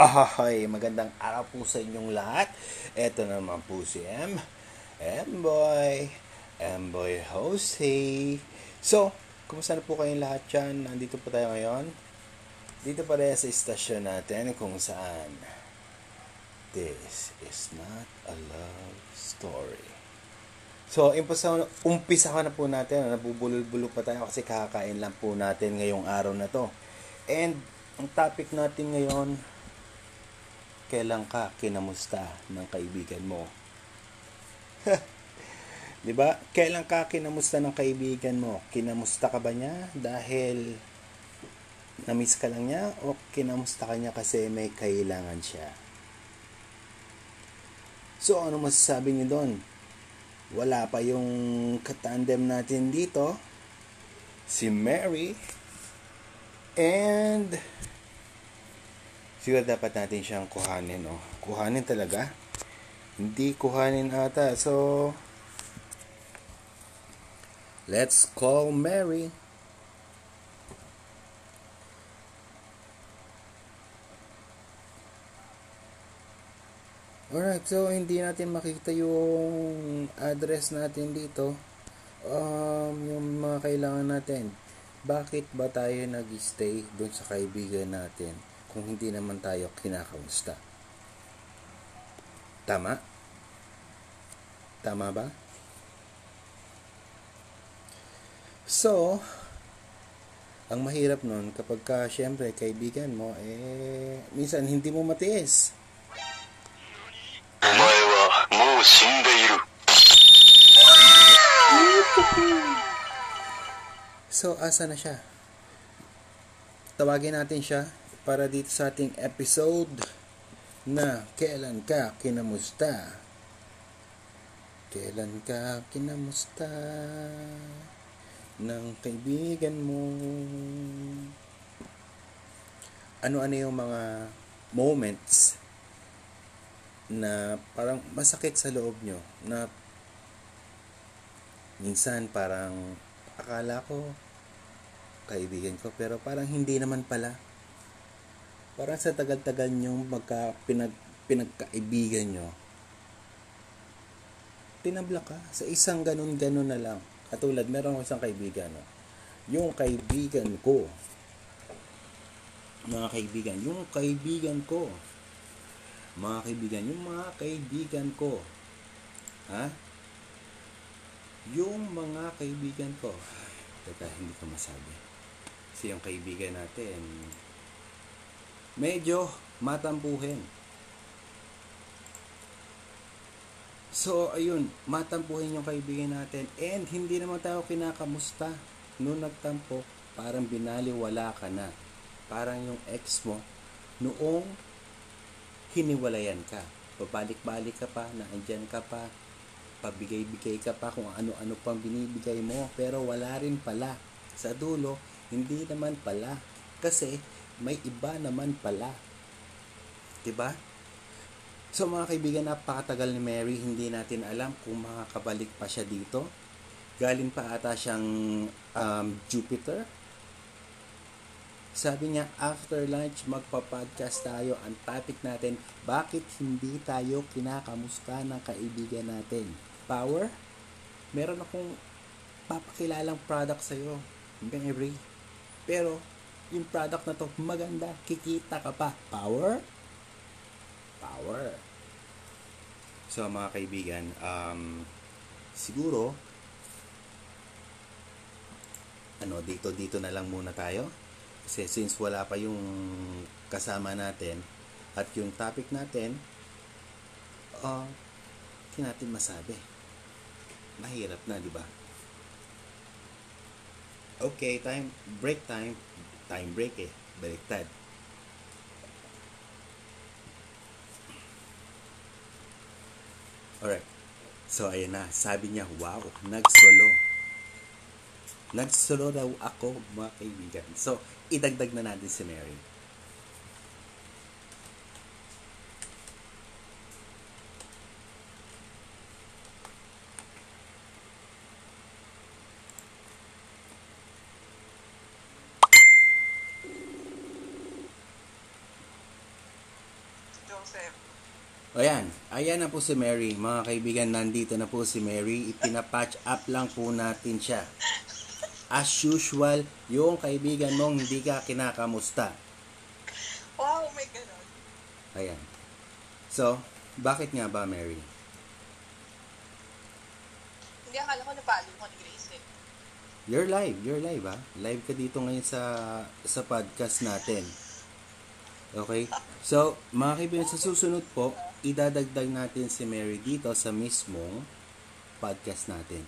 Ahay, magandang araw po sa inyong lahat. Ito naman po si M. M-Boy. M-Boy Jose. So, kumusta na po kayong lahat dyan? Nandito po tayo ngayon. Dito pa rin sa istasyon natin kung saan This is not a love story. So, umpisa, umpisa ka na po natin. Nabubulol-bulol pa tayo kasi kakain lang po natin ngayong araw na to. And, ang topic natin ngayon, kailan ka kinamusta ng kaibigan mo? 'Di ba? Kailan ka kinamusta ng kaibigan mo? Kinamusta ka ba niya dahil na-miss ka lang niya o kinamusta ka niya kasi may kailangan siya? So, ano masasabi niyo doon? Wala pa yung katandem natin dito. Si Mary. And siguro dapat natin siyang kuhanin, no? Kuhanin talaga. Hindi kuhanin ata. So, let's call Mary. Alright, so hindi natin makita yung address natin dito. Um, yung mga kailangan natin. Bakit ba tayo nag-stay doon sa kaibigan natin kung hindi naman tayo kinakamusta? Tama? Tama ba? So, ang mahirap nun kapag ka, syempre, kaibigan mo, eh, minsan hindi mo matiis. Omae wa mou shindeiru. So, asa na siya? Tawagin natin siya para dito sa ating episode na Kailan ka kinamusta? Kailan ka kinamusta ng kaibigan mo? Ano-ano yung mga moments na parang masakit sa loob nyo na minsan parang akala ko kaibigan ko pero parang hindi naman pala parang sa tagal-tagal nyo magka pinag, pinagkaibigan nyo tinabla ka sa isang ganun-ganun na lang. Katulad meron ako isang kaibigan no? yung kaibigan ko mga kaibigan yung kaibigan ko mga kaibigan yung mga kaibigan ko ha? Yung mga kaibigan ko teka hindi ko masabi. Kasi yung kaibigan natin medyo matampuhin. So ayun matampuhin yung kaibigan natin. And hindi naman tayo kinakamusta nung nagtampo. Parang binaliwala ka na. Parang yung ex mo noong hiniwalayan ka. Pabalik-balik ka pa na andyan ka pa pabigay-bigay ka pa kung ano-ano pang binibigay mo. Pero wala rin pala. Sa dulo hindi naman pala. Kasi may iba naman pala 'di ba So mga kaibigan, napakatagal ni Mary, hindi natin alam kung makakabalik pa siya dito. Galing pa ata siyang um, Jupiter. Sabi niya, after lunch, magpa-podcast tayo. Ang topic natin, bakit hindi tayo kinakamusta ng kaibigan natin? Power? Meron akong papakilalang product sa'yo, Mary. Pero, yung product na to, maganda. Kikita ka pa. Power? Power. So, mga kaibigan, um, siguro, ano, dito, dito na lang muna tayo. Kasi since wala pa yung kasama natin at yung topic natin, uh, hindi natin masabi. Mahirap na, di ba? Okay, time, break time. Time break eh. Baliktad. Alright. So, ayun na. Sabi niya, wow, nagsolo. Nagsolo daw ako, mga kaibigan. So, idagdag na natin si Mary. Joseph. O yan, ayan na po si Mary. Mga kaibigan, nandito na po si Mary. Ipinapatch up lang po natin siya. As usual, yung kaibigan mong hindi ka kinakamusta. Wow, may ganon. Ayan. So, bakit nga ba, Mary? Hindi, akala ko napalo ko ni Grace eh. You're live, you're live ha. Live ka dito ngayon sa sa podcast natin. Okay? So, mga kaibigan, sa susunod po, idadagdag natin si Mary dito sa mismong podcast natin.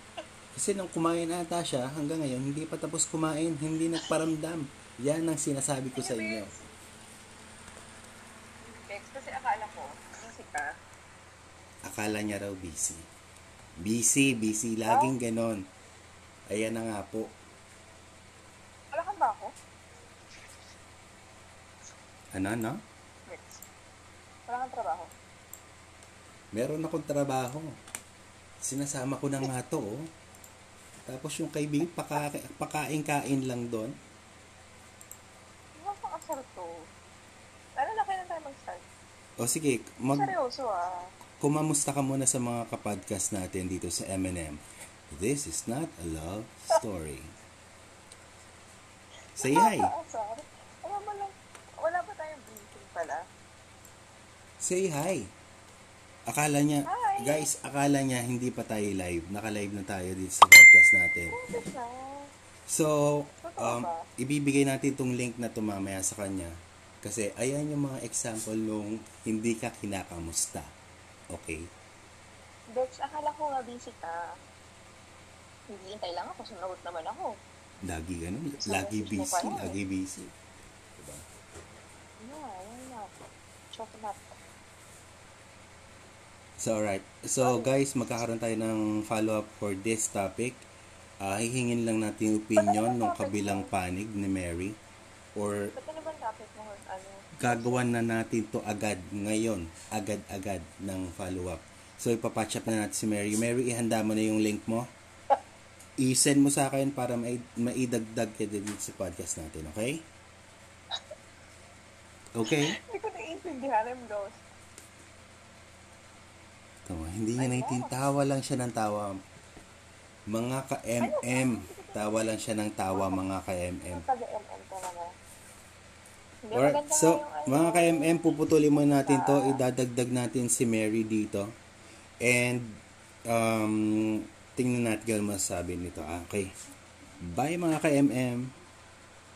Kasi nung kumain ata siya, hanggang ngayon, hindi pa tapos kumain, hindi nagparamdam. Yan ang sinasabi ko sa inyo. Kasi akala ko, busy ka. Akala niya raw busy. Busy, busy. Laging ganon. Ayan na nga po. Wala kang ba ako? Ano, no? Bex. Wala kang trabaho. Meron akong trabaho. Sinasama ko na nga to, oh. Tapos yung kaibigan, paka, pakain-kain lang doon. Hindi ko pang asar to. Lalo na kailan tayo mag-start. O sige, mag, Seryoso ah. kumamusta ka muna sa mga kapodcast natin dito sa M&M. This is not a love story. Say hi. Asar. Wala ba lang, wala ba tayong briefing pala? Say hi. Akala niya, Hi. guys, akala niya hindi pa tayo live. Naka-live na tayo dito sa podcast natin. Na? So, um, ibibigay natin itong link na to mamaya sa kanya. Kasi ayan yung mga example nung hindi ka kinakamusta. Okay? Bex, akala ko nga busy ka. Hindi hintay lang ako, sumagot naman ako. Lagi ganun. Lagi busy. lang eh. Lagi busy. Diba? Yeah, why not? Chocolate. So, alright. So, guys, magkakaroon tayo ng follow-up for this topic. Ah, hihingin lang natin yung opinion ng kabilang panig ni Mary. Or gagawan na natin to agad ngayon. Agad-agad ng follow-up. So, ipapatch up na natin si Mary. Mary, ihanda mo na yung link mo. I-send mo sa akin para mai- maidagdag ka din sa podcast natin, okay? Okay? Hindi ko naiintindihan. I'm lost. Tama, hindi niya naiintindihan. Tawa lang siya ng tawa. Mga ka-MM. Tawa lang siya ng tawa, mga ka-MM. Maganda so, mga ka-MM, puputulin mo natin to. Idadagdag natin si Mary dito. And, um, tingnan natin kung ano masasabi nito. Ah, Okay. Bye, mga ka-MM.